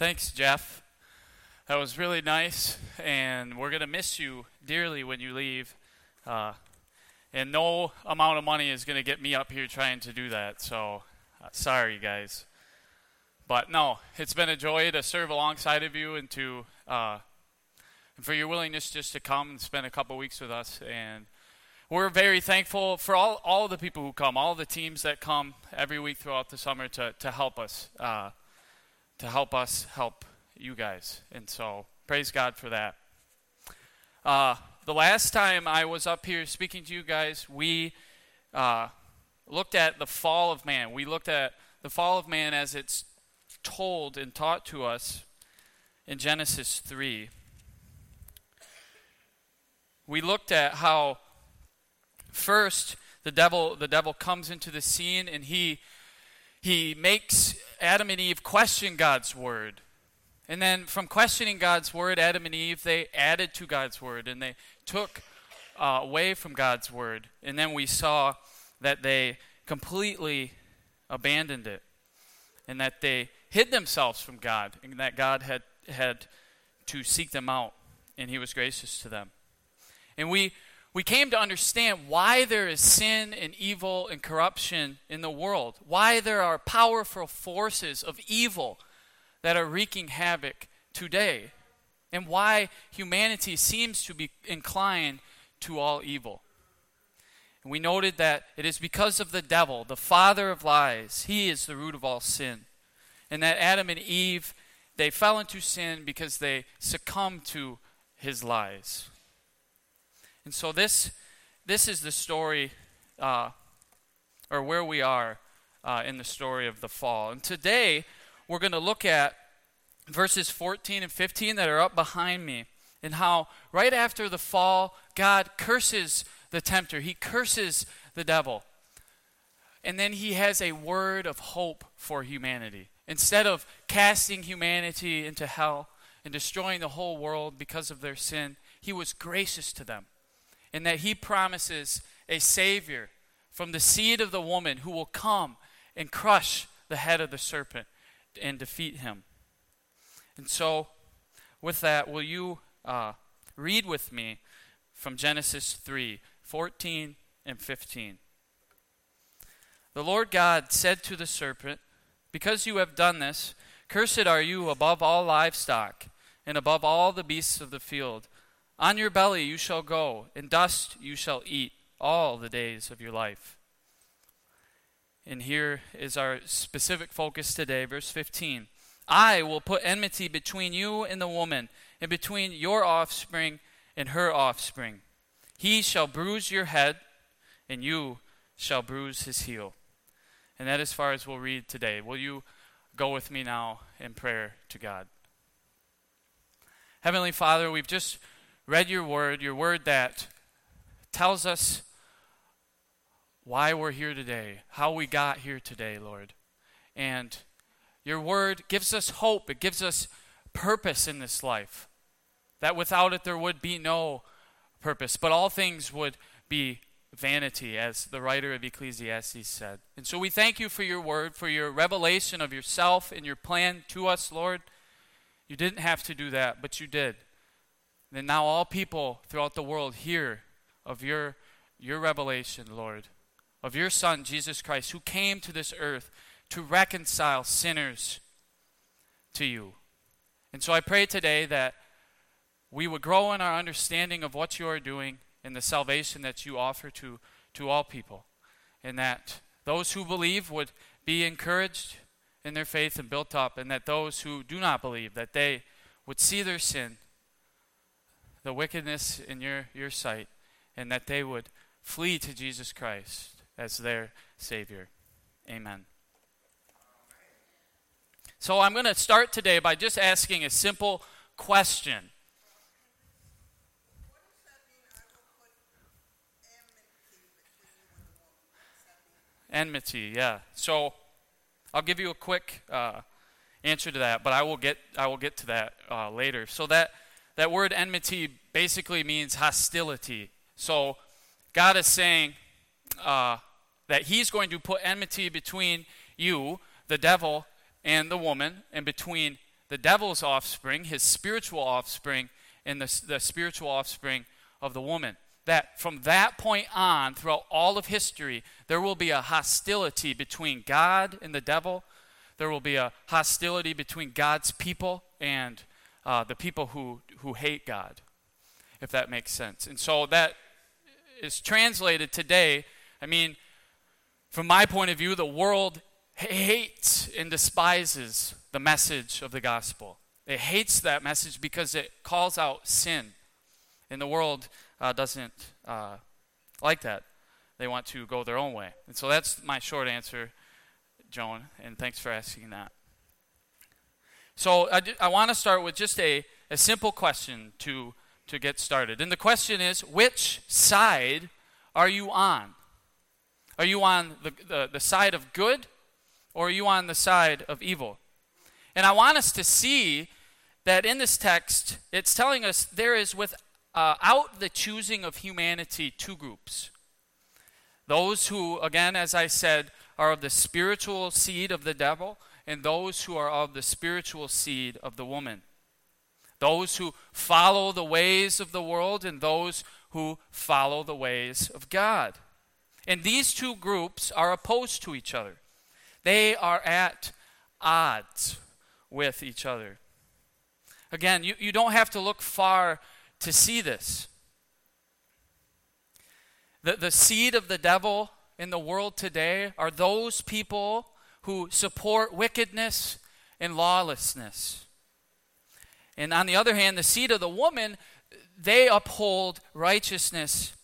Thanks, Jeff. That was really nice, and we're going to miss you dearly when you leave. Uh, and no amount of money is going to get me up here trying to do that, so uh, sorry, guys. But no, it's been a joy to serve alongside of you and to uh, and for your willingness just to come and spend a couple weeks with us. And we're very thankful for all, all the people who come, all the teams that come every week throughout the summer to, to help us, uh, to help us help you guys. And so praise God for that. Uh, the last time I was up here speaking to you guys, we uh, looked at the fall of man. We looked at the fall of man as it's told and taught to us in Genesis 3. We looked at how First, the devil, the devil comes into the scene and he, he makes Adam and Eve question God's word. And then from questioning God's word, Adam and Eve, they added to God's word and they took uh, away from God's word. And then we saw that they completely abandoned it and that they hid themselves from God and that God had, had to seek them out and he was gracious to them. And we we came to understand why there is sin and evil and corruption in the world, why there are powerful forces of evil that are wreaking havoc today, and why humanity seems to be inclined to all evil. And we noted that it is because of the devil, the father of lies. He is the root of all sin. And that Adam and Eve, they fell into sin because they succumbed to his lies. And so this, this is the story, uh, or where we are uh, in the story of the fall. And today we're going to look at verses 14 and 15 that are up behind me, and how right after the fall, God curses the tempter. He curses the devil. And then he has a word of hope for humanity. Instead of casting humanity into hell and destroying the whole world because of their sin, he was gracious to them in that he promises a Savior from the seed of the woman who will come and crush the head of the serpent and defeat him. And so, with that, will you uh, read with me from Genesis 3 14 and 15? The Lord God said to the serpent, Because you have done this, cursed are you above all livestock and above all the beasts of the field. On your belly you shall go, and dust you shall eat all the days of your life. And here is our specific focus today, verse 15. I will put enmity between you and the woman, and between your offspring and her offspring. He shall bruise your head, and you shall bruise his heel. And that as far as we'll read today. Will you go with me now in prayer to God? Heavenly Father, we've just read your word, your word that tells us why we're here today, how we got here today, Lord. And your word gives us hope, it gives us purpose in this life. That without it, there would be no purpose, but all things would be vanity, as the writer of Ecclesiastes said. And so we thank you for your word, for your revelation of yourself and your plan to us, Lord. You didn't have to do that, but you did. And now all people throughout the world hear of your, your revelation, Lord, of your Son, Jesus Christ, who came to this earth to reconcile sinners to you. And so I pray today that we would grow in our understanding of what you are doing and the salvation that you offer to, to all people. And that those who believe would be encouraged in their faith and built up, and that those who do not believe, that they would see their sin the wickedness in your, your sight, and that they would flee to Jesus Christ as their Savior. Amen. So I'm going to start today by just asking a simple question. Enmity, yeah. So I'll give you a quick uh, answer to that, but I will get I will get to that uh, later. So that that word enmity basically means hostility. So God is saying uh, that He's going to put enmity between you, the devil, and the woman, and between the devil's offspring, his spiritual offspring, and the, the spiritual offspring of the woman. That from that point on, throughout all of history, there will be a hostility between God and the devil. There will be a hostility between God's people and uh, the people who, who hate God, if that makes sense. And so that is translated today. I mean, from my point of view, the world hates and despises the message of the gospel. It hates that message because it calls out sin. And the world uh, doesn't uh, like that. They want to go their own way. And so that's my short answer, Joan, and thanks for asking that. So I, I want to start with just a, a simple question to, to get started. And the question is which side are you on? Are you on the, the, the side of good or are you on the side of evil? And I want us to see that in this text, it's telling us there is without uh, the choosing of humanity two groups. Those who, again, as I said, are of the spiritual seed of the devil, and those who are of the spiritual seed of the woman. Those who follow the ways of the world, and those who follow the ways of God. And these two groups are opposed to each other. They are at odds with each other. Again, you, you don't have to look far to see this. The, the seed of the devil in the world today are those people who support wickedness and lawlessness. And on the other hand, the seed of the woman, they uphold righteousness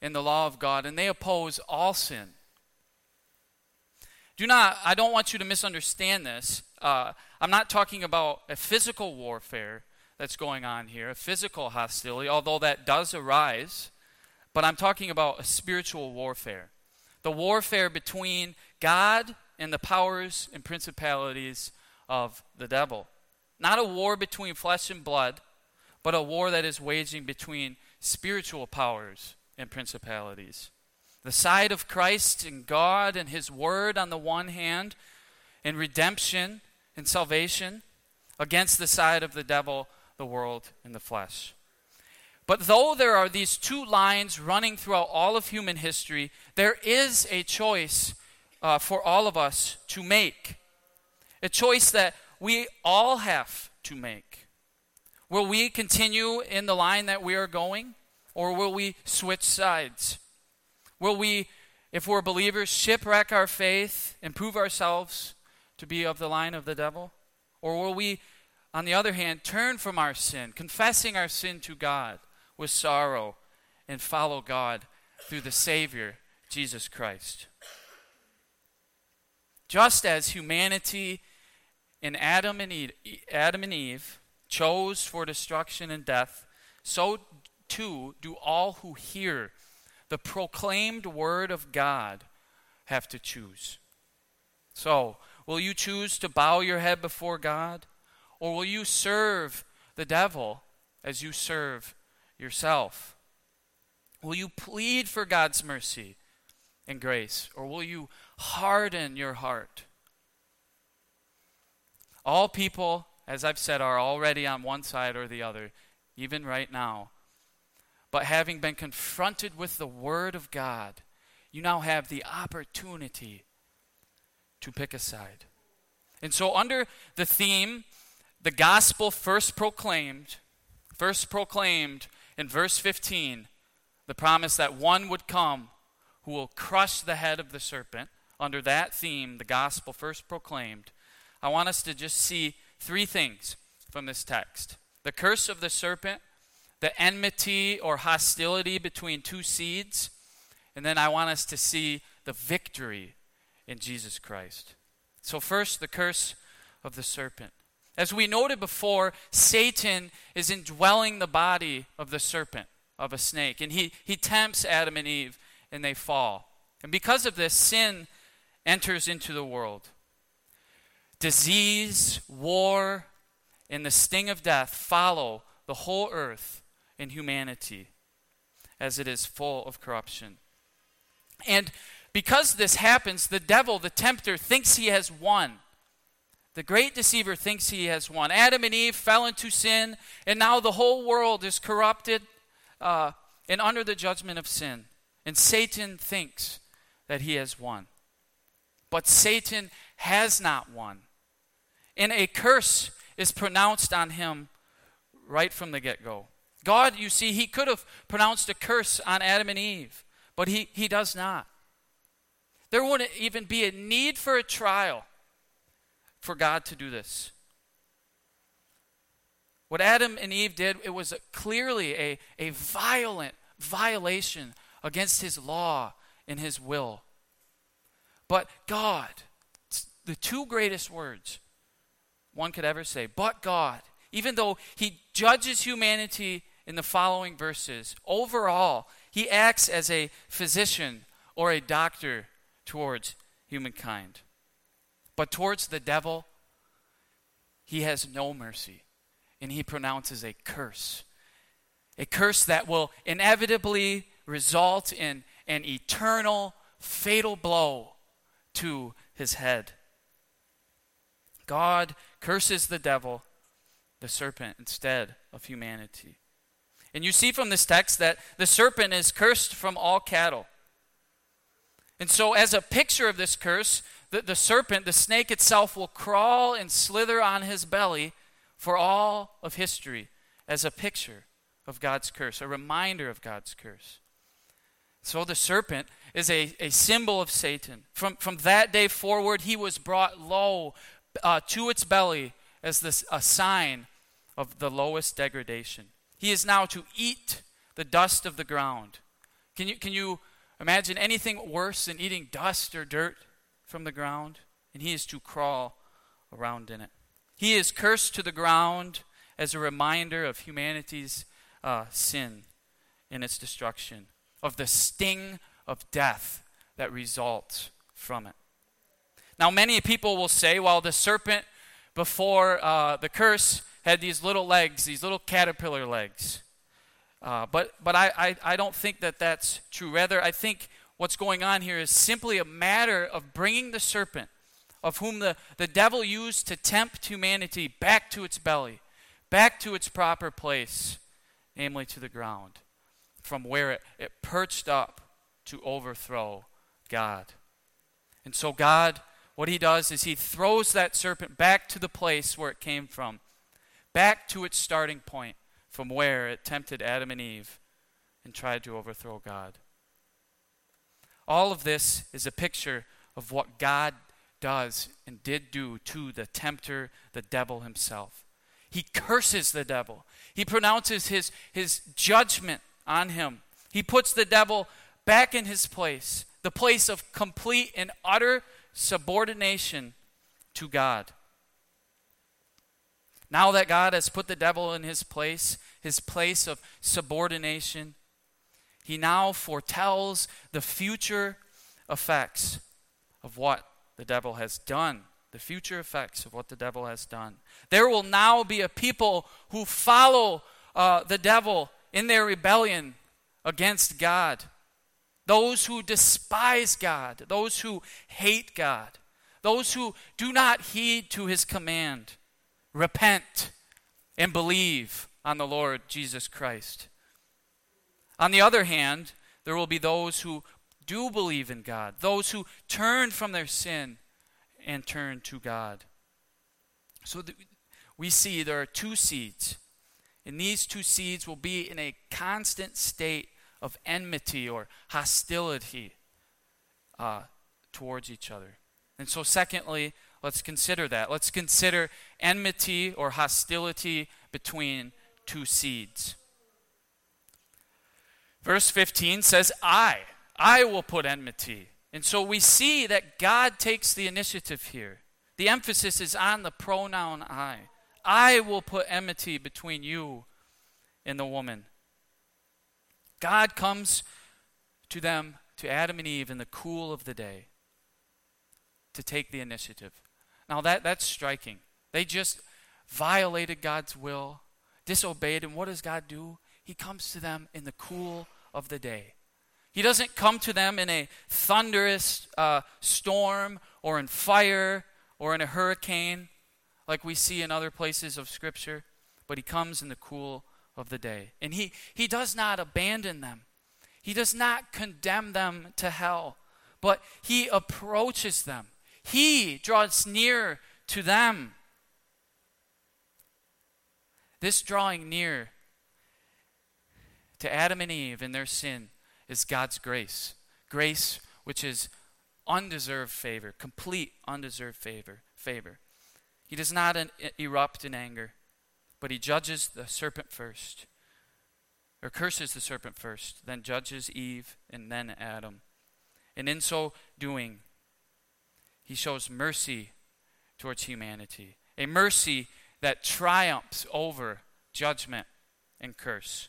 in the law of God and they oppose all sin. Do not, I don't want you to misunderstand this. Uh, I'm not talking about a physical warfare that's going on here, a physical hostility, although that does arise, but I'm talking about a spiritual warfare. The warfare between God and the powers and principalities of the devil. Not a war between flesh and blood, but a war that is waging between spiritual powers and principalities. The side of Christ and God and His Word on the one hand, and redemption and salvation, against the side of the devil, the world, and the flesh. But though there are these two lines running throughout all of human history, there is a choice uh, for all of us to make. A choice that we all have to make. Will we continue in the line that we are going, or will we switch sides? Will we, if we're believers, shipwreck our faith and prove ourselves to be of the line of the devil? Or will we, on the other hand, turn from our sin, confessing our sin to God with sorrow, and follow God through the Savior, Jesus Christ? Just as humanity in Adam and Eve, Adam and Eve chose for destruction and death, so too do all who hear the proclaimed word of God have to choose. So, will you choose to bow your head before God? Or will you serve the devil as you serve yourself? Will you plead for God's mercy and grace? Or will you harden your heart. All people, as I've said, are already on one side or the other, even right now. But having been confronted with the Word of God, you now have the opportunity to pick a side. And so, under the theme, the gospel first proclaimed, first proclaimed in verse 15, the promise that one would come who will crush the head of the serpent under that theme, the gospel first proclaimed, I want us to just see three things from this text the curse of the serpent, the enmity or hostility between two seeds, and then I want us to see the victory in Jesus Christ. So, first, the curse of the serpent. As we noted before, Satan is indwelling the body of the serpent, of a snake, and he, he tempts Adam and Eve, and they fall. And because of this, sin enters into the world. Disease, war, and the sting of death follow the whole earth and humanity as it is full of corruption. And because this happens, the devil, the tempter, thinks he has won. The great deceiver thinks he has won. Adam and Eve fell into sin, and now the whole world is corrupted uh, and under the judgment of sin. And Satan thinks that he has won. But Satan has not won. And a curse is pronounced on him right from the get go. God, you see, he could have pronounced a curse on Adam and Eve, but he, he does not. There wouldn't even be a need for a trial for God to do this. What Adam and Eve did, it was clearly a, a violent violation against his law and his will. But God, the two greatest words one could ever say, but God, even though he judges humanity in the following verses, overall, he acts as a physician or a doctor towards humankind. But towards the devil, he has no mercy, and he pronounces a curse. A curse that will inevitably result in an eternal, fatal blow to his head. God curses the devil, the serpent, instead of humanity. And you see from this text that the serpent is cursed from all cattle. And so, as a picture of this curse, the, the serpent, the snake itself, will crawl and slither on his belly for all of history as a picture of God's curse, a reminder of God's curse. So, the serpent is a, a symbol of Satan. From, from that day forward, he was brought low uh, to its belly as this, a sign of the lowest degradation. He is now to eat the dust of the ground. Can you, can you imagine anything worse than eating dust or dirt from the ground? And he is to crawl around in it. He is cursed to the ground as a reminder of humanity's uh, sin and its destruction, of the sting of death that results from it. Now, many people will say, well, the serpent before uh, the curse had these little legs, these little caterpillar legs. Uh, but but I, I, I don't think that that's true. Rather, I think what's going on here is simply a matter of bringing the serpent, of whom the, the devil used to tempt humanity, back to its belly, back to its proper place, namely to the ground, from where it, it perched up to overthrow God. And so, God, what he does is he throws that serpent back to the place where it came from, back to its starting point from where it tempted Adam and Eve and tried to overthrow God. All of this is a picture of what God does and did do to the tempter, the devil himself. He curses the devil. He pronounces his, his judgment on him. He puts the devil back in his place, the place of complete and utter subordination to God. Now that God has put the devil in his place, his place of subordination, he now foretells the future effects of what the devil has done. The future effects of what the devil has done. There will now be a people who follow uh, the devil in their rebellion against God. Those who despise God, those who hate God, those who do not heed to his command, repent and believe on the Lord Jesus Christ. On the other hand, there will be those who do believe in God, those who turn from their sin and turn to God. So th- we see there are two seeds, and these two seeds will be in a constant state of enmity or hostility uh, towards each other. And so, secondly, let's consider that. Let's consider enmity or hostility between two seeds. Verse 15 says, I, I will put enmity. And so we see that God takes the initiative here. The emphasis is on the pronoun I. I will put enmity between you and the woman. God comes to them, to Adam and Eve, in the cool of the day to take the initiative. Now, that, that's striking. They just violated God's will, disobeyed, and what does God do? He comes to them in the cool of the day. He doesn't come to them in a thunderous uh, storm or in fire or in a hurricane. Like we see in other places of Scripture, but he comes in the cool of the day. And he, he does not abandon them, he does not condemn them to hell, but he approaches them. He draws near to them. This drawing near to Adam and Eve in their sin is God's grace. Grace which is undeserved favor, complete undeserved favor. favor. He does not erupt in anger, but he judges the serpent first, or curses the serpent first, then judges Eve and then Adam. And in so doing, he shows mercy towards humanity, a mercy that triumphs over judgment and curse.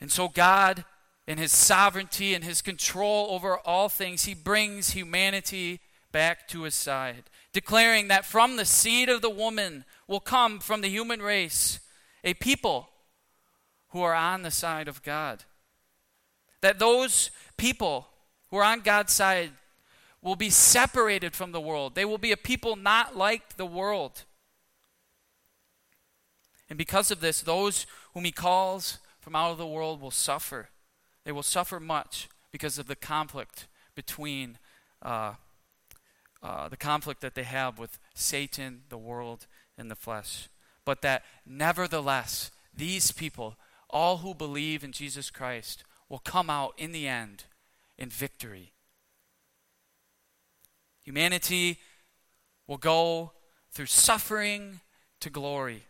And so God in his sovereignty and his control over all things, he brings humanity back to his side, declaring that from the seed of the woman will come from the human race a people who are on the side of God. That those people who are on God's side will be separated from the world. They will be a people not like the world. And because of this, those whom he calls from out of the world will suffer. They will suffer much because of the conflict between uh, uh, the conflict that they have with Satan, the world, and the flesh. But that nevertheless, these people, all who believe in Jesus Christ, will come out in the end in victory. Humanity will go through suffering to glory,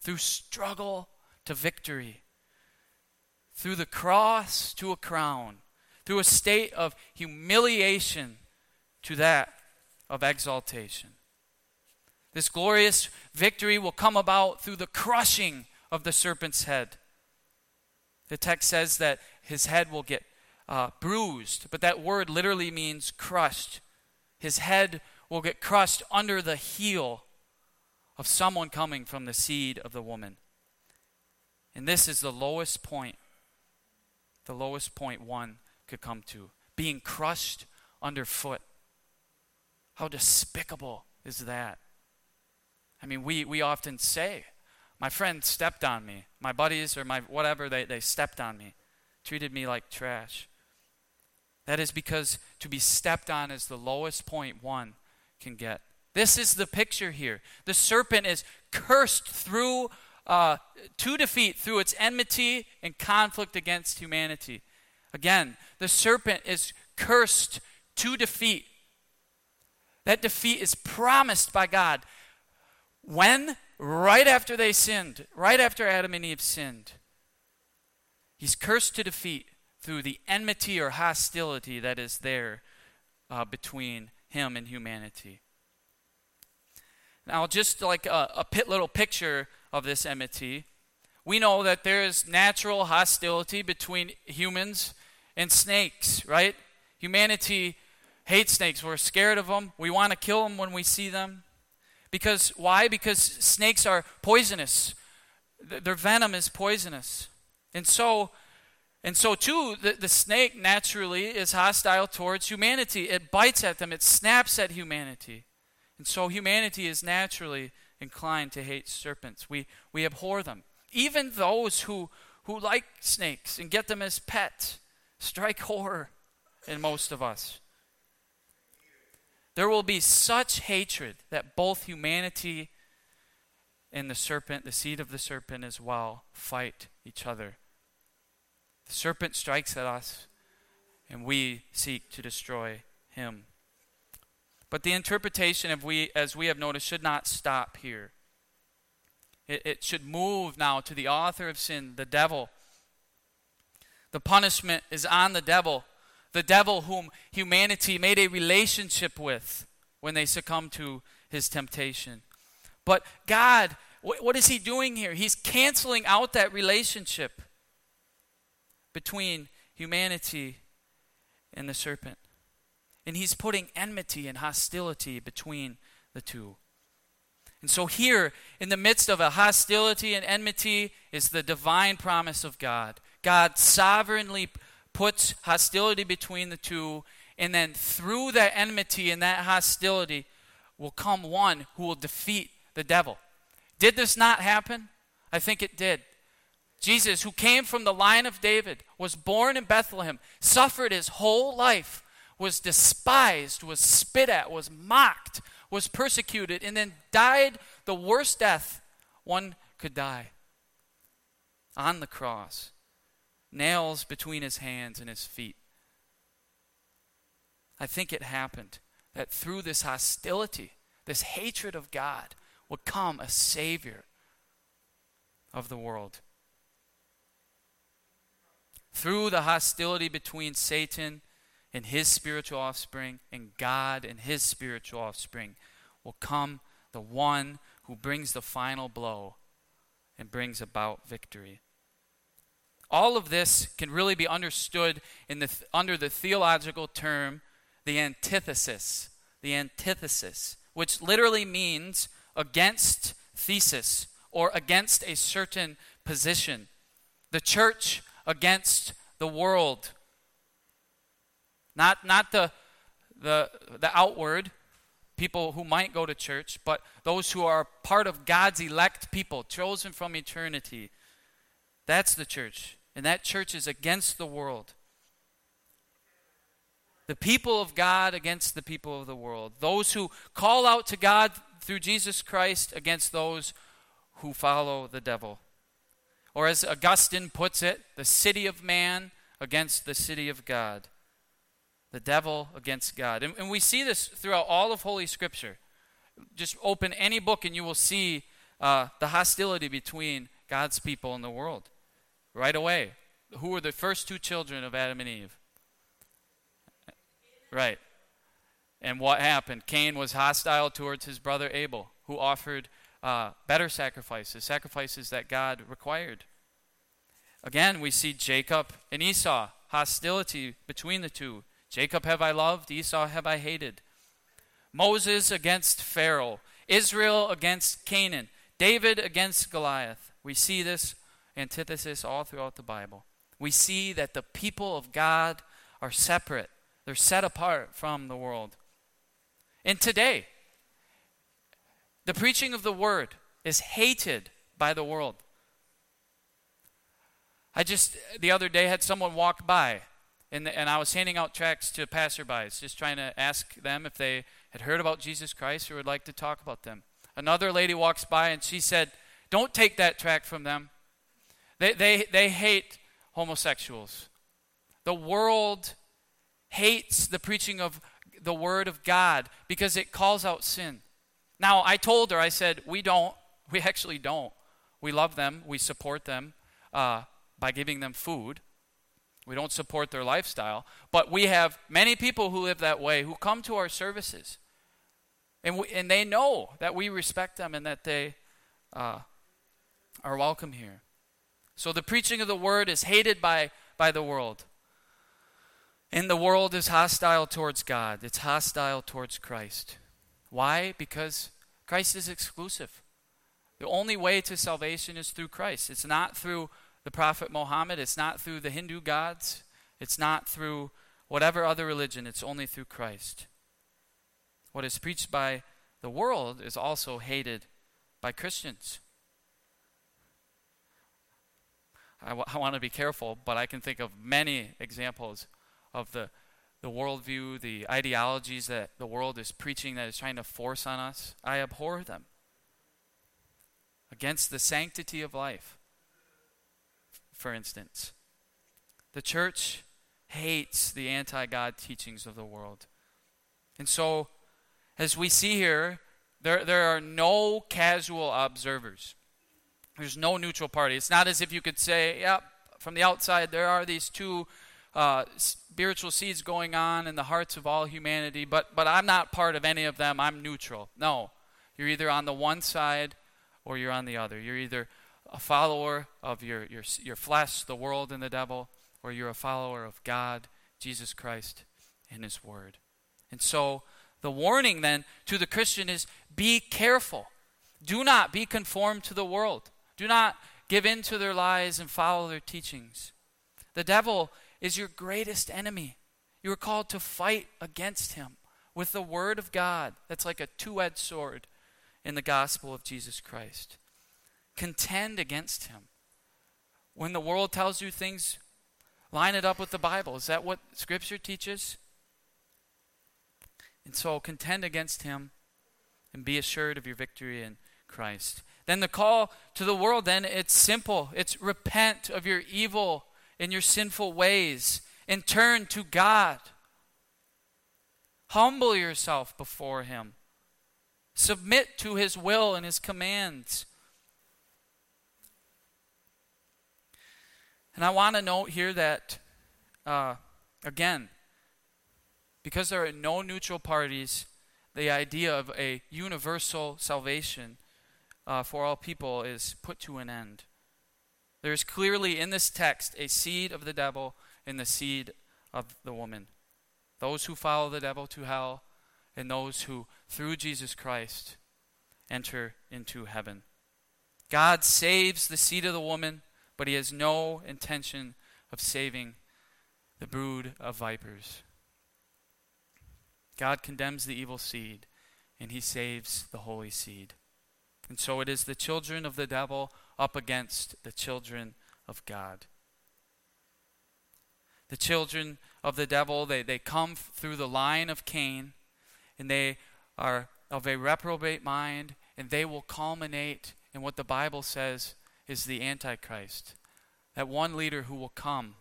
through struggle to victory through the cross to a crown, through a state of humiliation to that of exaltation. This glorious victory will come about through the crushing of the serpent's head. The text says that his head will get uh, bruised, but that word literally means crushed. His head will get crushed under the heel of someone coming from the seed of the woman. And this is the lowest point the lowest point one could come to being crushed underfoot. How despicable is that? I mean, we, we often say, my friend stepped on me. My buddies or my whatever, they, they stepped on me, treated me like trash. That is because to be stepped on is the lowest point one can get. This is the picture here. The serpent is cursed through uh, to defeat through its enmity and conflict against humanity. Again, the serpent is cursed to defeat. That defeat is promised by God. When? Right after they sinned, right after Adam and Eve sinned. He's cursed to defeat through the enmity or hostility that is there uh, between him and humanity. Now, just like a, a pit little picture of this enmity. We know that there is natural hostility between humans and snakes, right? Humanity hates snakes. We're scared of them. We want to kill them when we see them. Because why? Because snakes are poisonous. Their venom is poisonous. And so and so too the, the snake naturally is hostile towards humanity. It bites at them, it snaps at humanity. And so humanity is naturally inclined to hate serpents. We, we abhor them. Even those who, who like snakes and get them as pets strike horror in most of us. There will be such hatred that both humanity and the serpent, the seed of the serpent as well, fight each other. The serpent strikes at us, and we seek to destroy him. But the interpretation, of we, as we have noticed, should not stop here. It, it should move now to the author of sin, the devil. The punishment is on the devil, the devil whom humanity made a relationship with when they succumbed to his temptation. But God, what, is he doing here? He's canceling out that relationship between humanity and the serpent. And he's putting enmity and hostility between the two. And so, here, in the midst of a hostility and enmity, is the divine promise of God. God sovereignly puts hostility between the two, and then through that enmity and that hostility, will come one who will defeat the devil. Did this not happen? I think it did. Jesus, who came from the line of David, was born in Bethlehem, suffered his whole life, was despised, was spit at, was mocked, was persecuted, and then died the worst death one could die on the cross, nails between his hands and his feet. I think it happened that through this hostility, this hatred of God, would come a Savior of the world. Through the hostility between Satan and his spiritual offspring and God and his spiritual offspring will come the one who brings the final blow and brings about victory. All of this can really be understood in the, under the theological term the antithesis. The antithesis, which literally means against thesis or against a certain position. The church against the world. Not, not the, the, the outward, people who might go to church, but those who are part of God's elect people, chosen from eternity. That's the church. And that church is against the world. The people of God against the people of the world. Those who call out to God through Jesus Christ against those who follow the devil. Or as Augustine puts it, the city of man against the city of God. The devil against God. And, and we see this throughout all of Holy Scripture. Just open any book and you will see uh, the hostility between God's people and the world right away. Who were the first two children of Adam and Eve? Right. And what happened? Cain was hostile towards his brother Abel, who offered uh, better sacrifices, sacrifices that God required. Again, we see Jacob and Esau, hostility between the two. Jacob have I loved, Esau have I hated. Moses against Pharaoh, Israel against Canaan, David against Goliath. We see this antithesis all throughout the Bible. We see that the people of God are separate, they're set apart from the world. And today, the preaching of the word is hated by the world. I just, the other day, had someone walk by, and, and I was handing out tracts to passerbys, just trying to ask them if they had heard about Jesus Christ or would like to talk about them. Another lady walks by, and she said, Don't take that tract from them. They, they, they hate homosexuals. The world hates the preaching of the Word of God because it calls out sin. Now, I told her, I said, we don't. We actually don't. We love them, we support them uh, by giving them food. We don't support their lifestyle. But we have many people who live that way who come to our services. And, we, and they know that we respect them and that they uh, are welcome here. So the preaching of the word is hated by, by the world. And the world is hostile towards God, it's hostile towards Christ. Why? Because Christ is exclusive. The only way to salvation is through Christ. It's not through the Prophet Muhammad, it's not through the Hindu gods, it's not through whatever other religion, it's only through Christ. What is preached by the world is also hated by Christians. I, w- I want to be careful, but I can think of many examples of the, the worldview, the ideologies that the world is preaching that is trying to force on us. I abhor them against the sanctity of life, for instance. The church hates the anti God teachings of the world. And so, as we see here, there, there are no casual observers. There's no neutral party. It's not as if you could say, yep, from the outside, there are these two uh, spiritual seeds going on in the hearts of all humanity, but, but I'm not part of any of them. I'm neutral. No. You're either on the one side or you're on the other. You're either a follower of your, your, your flesh, the world, and the devil, or you're a follower of God, Jesus Christ, and His Word. And so the warning then to the Christian is be careful. Do not be conformed to the world. Do not give in to their lies and follow their teachings. The devil is your greatest enemy. You are called to fight against him with the Word of God. That's like a two edged sword in the gospel of Jesus Christ. Contend against Him. When the world tells you things, line it up with the Bible. Is that what Scripture teaches? And so contend against Him and be assured of your victory in Christ. Then the call to the world, then it's simple. It's repent of your evil and your sinful ways and turn to God. Humble yourself before Him. Submit to His will and His commands. And I want to note here that, uh, again, because there are no neutral parties, the idea of a universal salvation uh, for all people is put to an end. There is clearly in this text a seed of the devil and the seed of the woman. Those who follow the devil to hell, and those who, through Jesus Christ, enter into heaven. God saves the seed of the woman, but he has no intention of saving the brood of vipers. God condemns the evil seed, and he saves the holy seed. And so it is the children of the devil up against the children of God. The children of the devil, they, they come through the line of Cain, and they are of a reprobate mind, and they will culminate in what the Bible says is the Antichrist. That one leader who will come,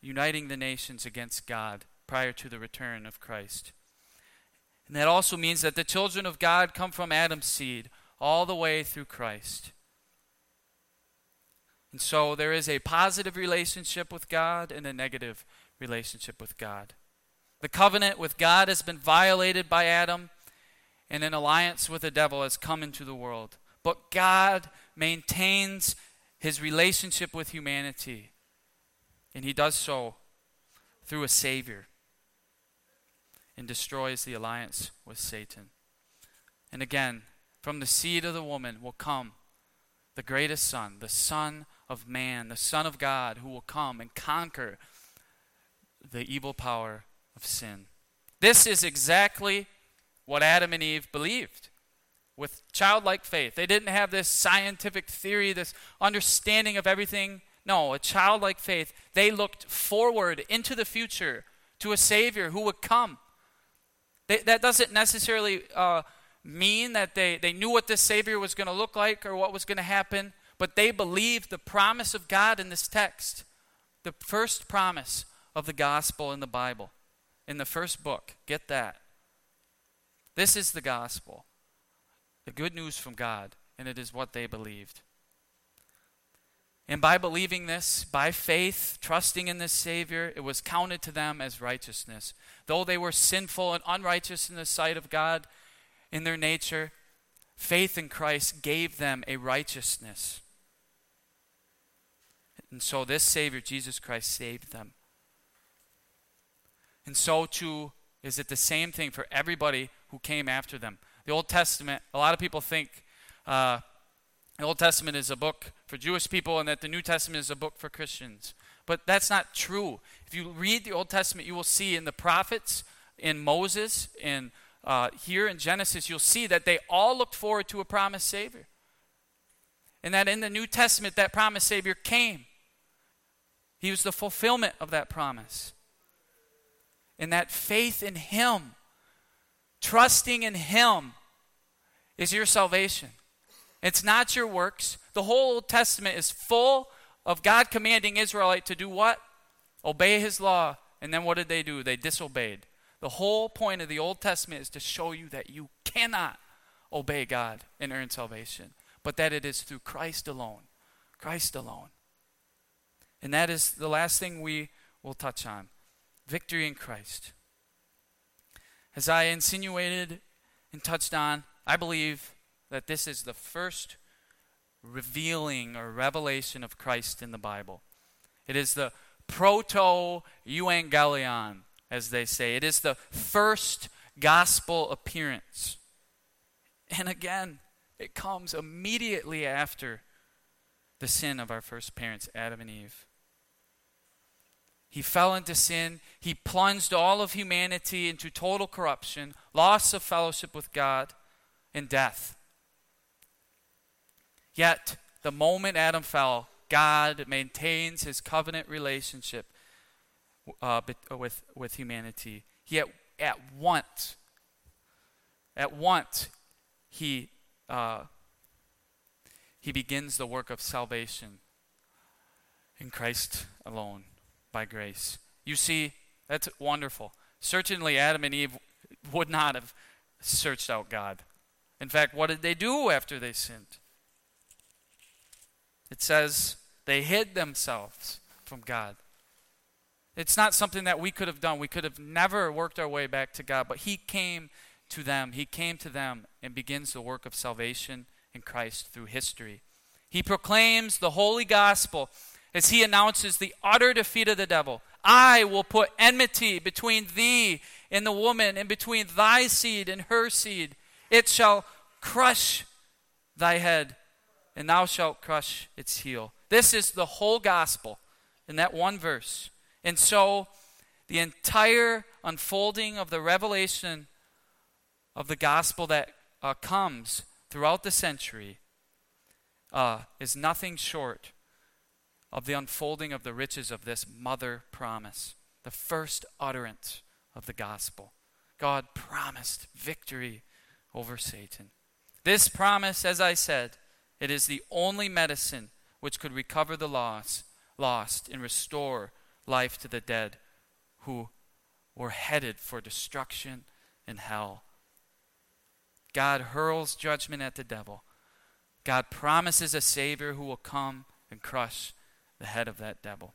uniting the nations against God prior to the return of Christ. And that also means that the children of God come from Adam's seed all the way through Christ. And so there is a positive relationship with God and a negative relationship with God. The covenant with God has been violated by Adam, and an alliance with the devil has come into the world. But God maintains his relationship with humanity, and he does so through a Savior and destroys the alliance with Satan. And again, from the seed of the woman will come the greatest Son, the Son of man, the Son of God, who will come and conquer the evil power of sin. This is exactly what Adam and Eve believed with childlike faith. They didn't have this scientific theory, this understanding of everything. No, a childlike faith. They looked forward into the future to a Savior who would come. They, that doesn't necessarily uh, mean that they, they knew what this Savior was going to look like or what was going to happen, but they believed the promise of God in this text, the first promise of the gospel in the Bible, in the first book. Get that. This is the gospel, the good news from God, and it is what they believed. And by believing this, by faith, trusting in this Savior, it was counted to them as righteousness. Though they were sinful and unrighteous in the sight of God in their nature, faith in Christ gave them a righteousness. And so this Savior, Jesus Christ, saved them. And so too is it the same thing for everybody who came after them. The Old Testament, a lot of people think uh, the Old Testament is a book for Jewish people and that the New Testament is a book for Christians. But that's not true. If you read the Old Testament, you will see in the prophets, in Moses, in uh, here in Genesis, you'll see that they all looked forward to a promised Savior. And that in the New Testament, that promised Savior came. He was the fulfillment of that promise. And that faith in Him, trusting in Him, is your salvation. It's not your works. The whole Old Testament is full of God commanding Israelite to do what? Obey His law. And then what did they do? They disobeyed. The whole point of the Old Testament is to show you that you cannot obey God and earn salvation, but that it is through Christ alone. Christ alone. And that is the last thing we will touch on victory in Christ. As I insinuated and touched on, I believe that this is the first revealing or revelation of Christ in the Bible. It is the proto euangelion, as they say. It is the first gospel appearance. And again, it comes immediately after the sin of our first parents, Adam and Eve. He fell into sin. He plunged all of humanity into total corruption, loss of fellowship with God, and death. Yet, the moment Adam fell, God maintains his covenant relationship uh, with, with humanity. He at, at once, at once, he, uh, he begins the work of salvation in Christ alone by grace. You see, that's wonderful. Certainly, Adam and Eve would not have searched out God. In fact, what did they do after they sinned? It says they hid themselves from God. It's not something that we could have done. We could have never worked our way back to God, but He came to them. He came to them and begins the work of salvation in Christ through history. He proclaims the holy gospel as he announces the utter defeat of the devil. I will put enmity between thee and the woman, and between thy seed and her seed. It shall crush thy head, and thou shalt crush its heel. This is the whole gospel in that one verse. And so, the entire unfolding of the revelation of the gospel that uh, comes throughout the century uh, is nothing short of the unfolding of the riches of this mother promise, the first utterance of the gospel. God promised victory over Satan. This promise, as I said, it is the only medicine which could recover the loss, lost and restore life to the dead who were headed for destruction and hell. God hurls judgment at the devil. God promises a Savior who will come and crush the head of that devil.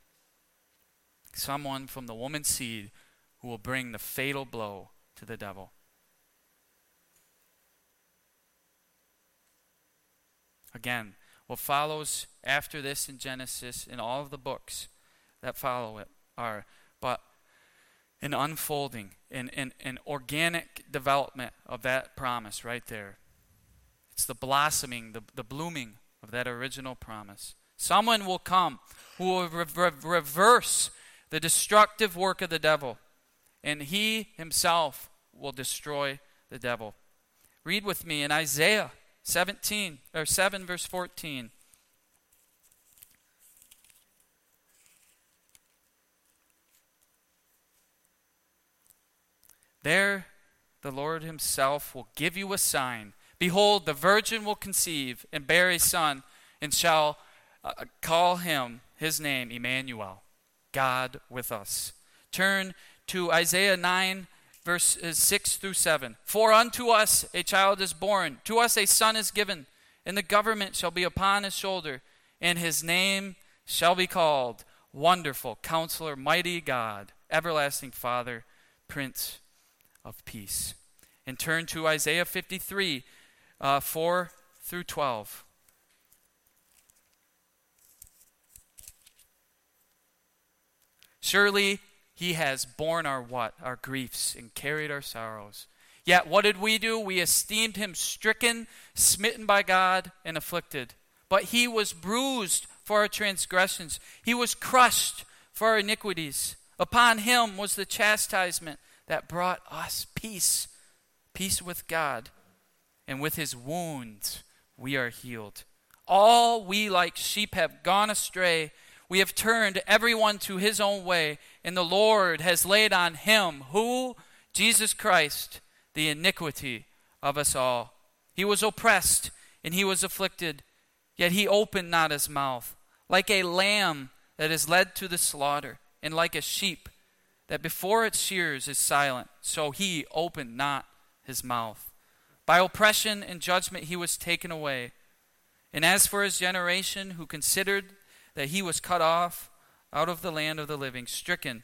Someone from the woman's seed who will bring the fatal blow to the devil. Again, what follows after this in Genesis in all of the books that follow it are but an unfolding, an, an, an organic development of that promise right there. It's the blossoming, the, the blooming of that original promise. Someone will come who will re- re- reverse the destructive work of the devil, and he himself will destroy the devil. Read with me in Isaiah 17 or 7 verse 14. There the Lord himself will give you a sign. Behold, the virgin will conceive and bear a son, and shall uh, call him his name Emmanuel, God with us. Turn to Isaiah 9, verses 6 through 7. For unto us a child is born, to us a son is given, and the government shall be upon his shoulder, and his name shall be called Wonderful Counselor, Mighty God, Everlasting Father, Prince of Peace. And turn to Isaiah 53, uh, 4 through 12. Surely he has borne our what? Our griefs and carried our sorrows. Yet what did we do? We esteemed him stricken, smitten by God, and afflicted. But he was bruised for our transgressions, he was crushed for our iniquities. Upon him was the chastisement that brought us peace, peace with God. And with his wounds we are healed. All we like sheep have gone astray we have turned everyone to his own way, and the Lord has laid on him, who? Jesus Christ, the iniquity of us all. He was oppressed and he was afflicted, yet he opened not his mouth. Like a lamb that is led to the slaughter, and like a sheep that before its shears is silent, so he opened not his mouth. By oppression and judgment he was taken away. And as for his generation, who considered that he was cut off out of the land of the living, stricken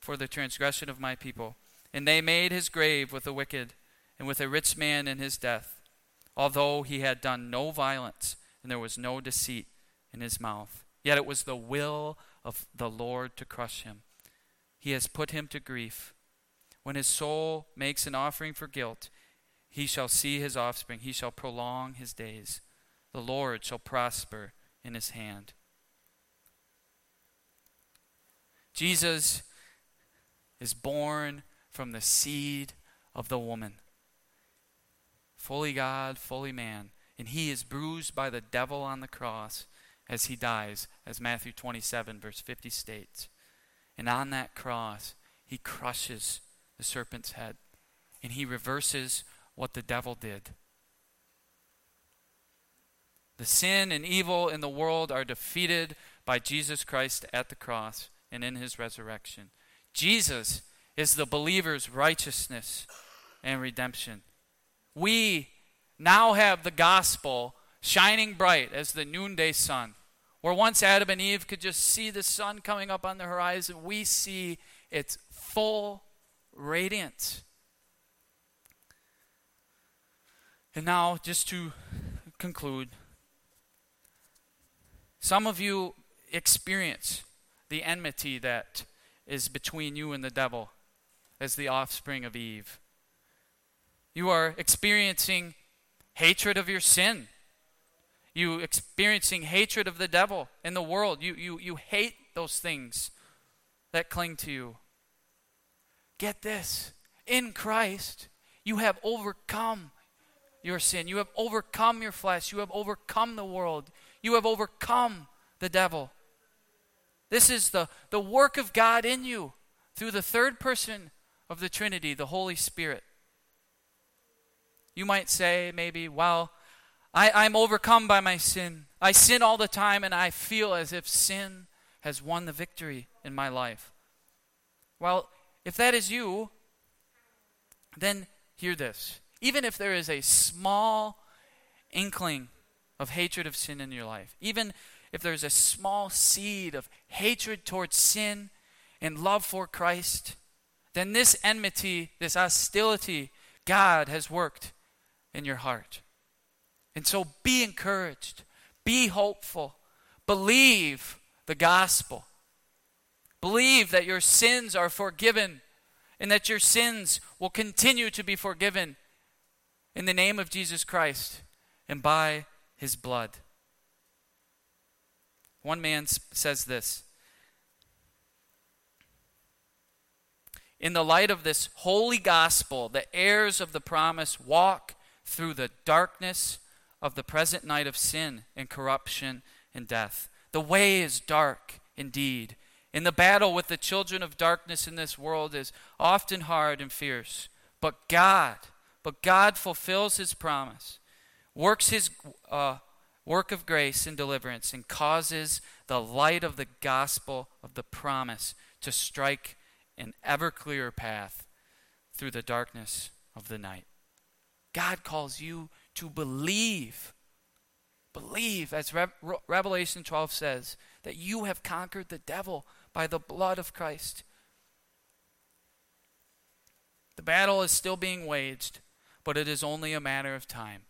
for the transgression of my people. And they made his grave with the wicked and with a rich man in his death, although he had done no violence and there was no deceit in his mouth. Yet it was the will of the Lord to crush him. He has put him to grief. When his soul makes an offering for guilt, he shall see his offspring, he shall prolong his days. The Lord shall prosper in his hand. Jesus is born from the seed of the woman. Fully God, fully man. And he is bruised by the devil on the cross as he dies, as Matthew 27, verse 50 states. And on that cross, he crushes the serpent's head and he reverses what the devil did. The sin and evil in the world are defeated by Jesus Christ at the cross and in his resurrection. Jesus is the believer's righteousness and redemption. We now have the gospel shining bright as the noonday sun. Where once Adam and Eve could just see the sun coming up on the horizon, we see its full radiance. And now, just to conclude, some of you experience the enmity that is between you and the devil as the offspring of Eve. You are experiencing hatred of your sin. You experiencing hatred of the devil in the world. You, you, you hate those things that cling to you. Get this in Christ, you have overcome your sin. You have overcome your flesh. You have overcome the world. You have overcome the devil. This is the, the work of God in you through the third person of the Trinity, the Holy Spirit. You might say, maybe, well, I, I'm overcome by my sin. I sin all the time, and I feel as if sin has won the victory in my life. Well, if that is you, then hear this. Even if there is a small inkling of hatred of sin in your life, even if there's a small seed of hatred towards sin and love for Christ, then this enmity, this hostility, God has worked in your heart. And so be encouraged, be hopeful, believe the gospel. Believe that your sins are forgiven and that your sins will continue to be forgiven in the name of Jesus Christ and by his blood. One man says this In the light of this holy gospel, the heirs of the promise walk through the darkness of the present night of sin and corruption and death. The way is dark indeed. In the battle with the children of darkness in this world is often hard and fierce. But God, but God fulfills his promise, works his uh, work of grace and deliverance, and causes the light of the gospel of the promise to strike an ever clearer path through the darkness of the night. God calls you to believe. Believe, as Re- Revelation 12 says, that you have conquered the devil by the blood of Christ. The battle is still being waged, but it is only a matter of time.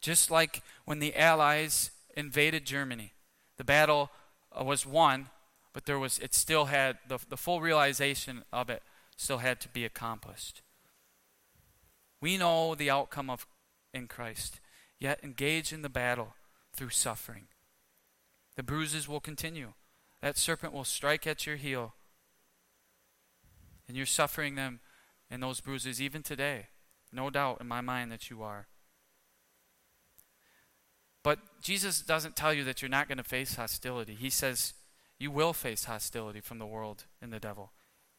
Just like when the Allies invaded Germany, the battle uh, was won, but there was it still had the, the full realization of it still had to be accomplished. We know the outcome of in Christ, yet engage in the battle through suffering. The bruises will continue. That serpent will strike at your heel. And you're suffering them and those bruises even today. No doubt in my mind that you are. But Jesus doesn't tell you that you're not going to face hostility. He says, you will face hostility from the world and the devil.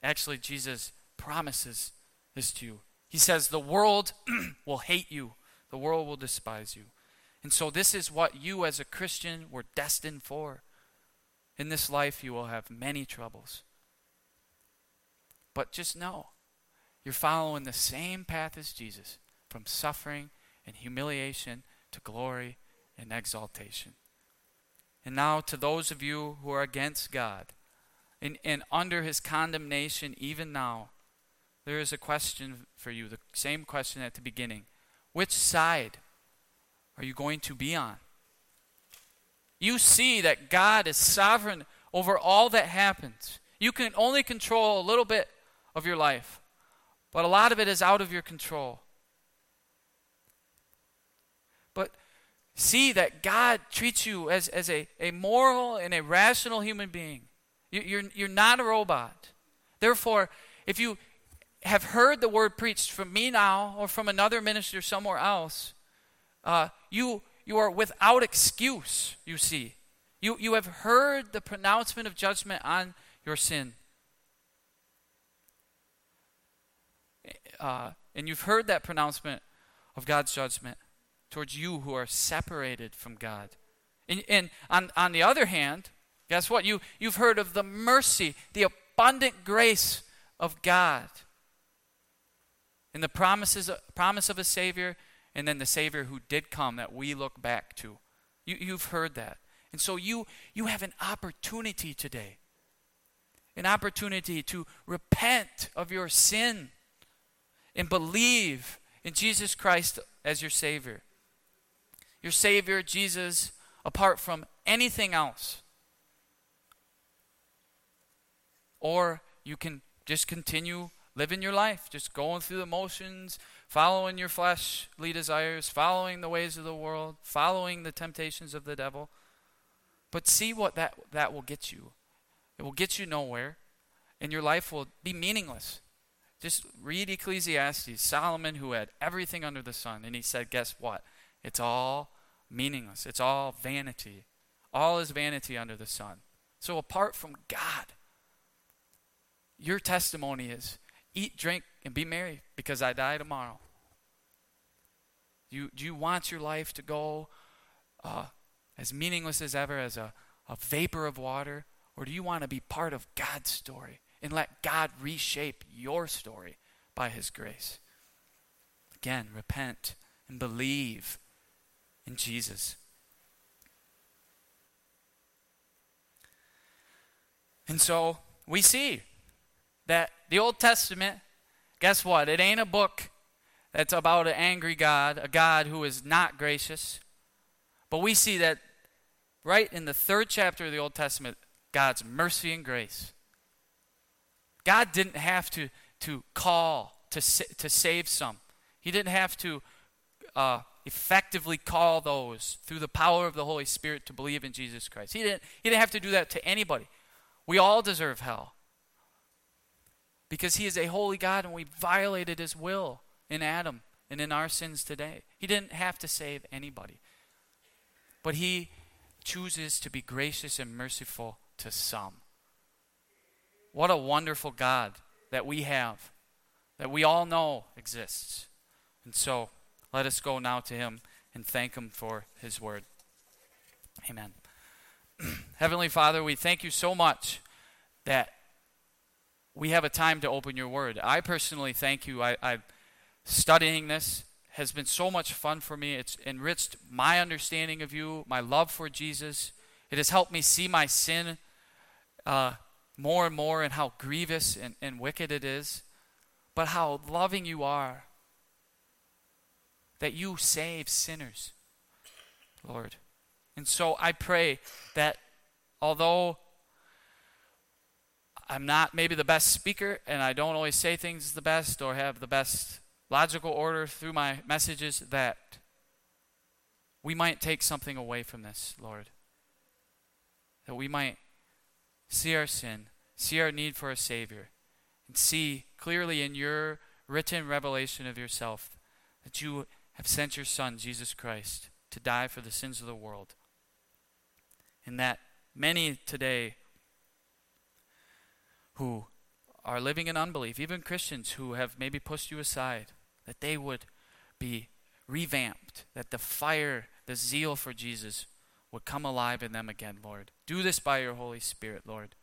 Actually, Jesus promises this to you. He says, The world will hate you, the world will despise you. And so, this is what you as a Christian were destined for. In this life, you will have many troubles. But just know, you're following the same path as Jesus from suffering and humiliation to glory and exaltation. And now, to those of you who are against God and, and under his condemnation, even now, there is a question for you, the same question at the beginning. Which side are you going to be on? You see that God is sovereign over all that happens. You can only control a little bit of your life, but a lot of it is out of your control. But see that God treats you as, as a, a moral and a rational human being. You, you're, you're not a robot. Therefore, if you have heard the word preached from me now or from another minister somewhere else, uh, you, you are without excuse, you see. You, you have heard the pronouncement of judgment on your sin. Uh, and you've heard that pronouncement of God's judgment towards you who are separated from God. And, and on, on the other hand, guess what? You, you've heard of the mercy, the abundant grace of God. And the promises, promise of a Savior, and then the Savior who did come that we look back to. You, you've heard that. And so you, you have an opportunity today an opportunity to repent of your sin and believe in Jesus Christ as your Savior. Your Savior, Jesus, apart from anything else. Or you can just continue living your life, just going through the motions, following your fleshly desires, following the ways of the world, following the temptations of the devil. But see what that, that will get you. It will get you nowhere, and your life will be meaningless. Just read Ecclesiastes, Solomon, who had everything under the sun, and he said, Guess what? It's all meaningless. It's all vanity. All is vanity under the sun. So, apart from God, your testimony is eat, drink, and be merry because I die tomorrow. You, do you want your life to go uh, as meaningless as ever, as a, a vapor of water? Or do you want to be part of God's story and let God reshape your story by His grace? Again, repent and believe in Jesus. And so we see that the Old Testament, guess what? It ain't a book that's about an angry God, a God who is not gracious. But we see that right in the third chapter of the Old Testament, God's mercy and grace. God didn't have to, to call to, to save some, He didn't have to uh, effectively call those through the power of the Holy Spirit to believe in Jesus Christ. He didn't, he didn't have to do that to anybody. We all deserve hell because He is a holy God and we violated His will in Adam and in our sins today. He didn't have to save anybody, but He chooses to be gracious and merciful to some. What a wonderful God that we have, that we all know exists. And so, let us go now to Him and thank Him for His word. Amen. Heavenly Father, we thank you so much that we have a time to open your word. I personally thank you. I, I studying this has been so much fun for me. It's enriched my understanding of you, my love for Jesus. It has helped me see my sin uh, more and more and how grievous and, and wicked it is, but how loving you are. That you save sinners, Lord. And so I pray that although I'm not maybe the best speaker and I don't always say things the best or have the best logical order through my messages, that we might take something away from this, Lord. That we might see our sin, see our need for a Savior, and see clearly in your written revelation of yourself that you have sent your Son, Jesus Christ, to die for the sins of the world. And that many today who are living in unbelief, even Christians who have maybe pushed you aside, that they would be revamped, that the fire, the zeal for Jesus would come alive in them again, Lord. Do this by your Holy Spirit, Lord.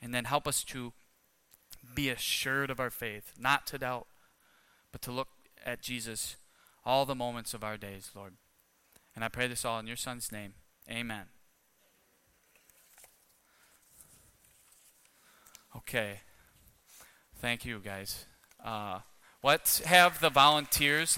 And then help us to be assured of our faith, not to doubt, but to look at Jesus all the moments of our days, Lord. And I pray this all in your Son's name. Amen. Okay. Thank you, guys. Uh, let's have the volunteers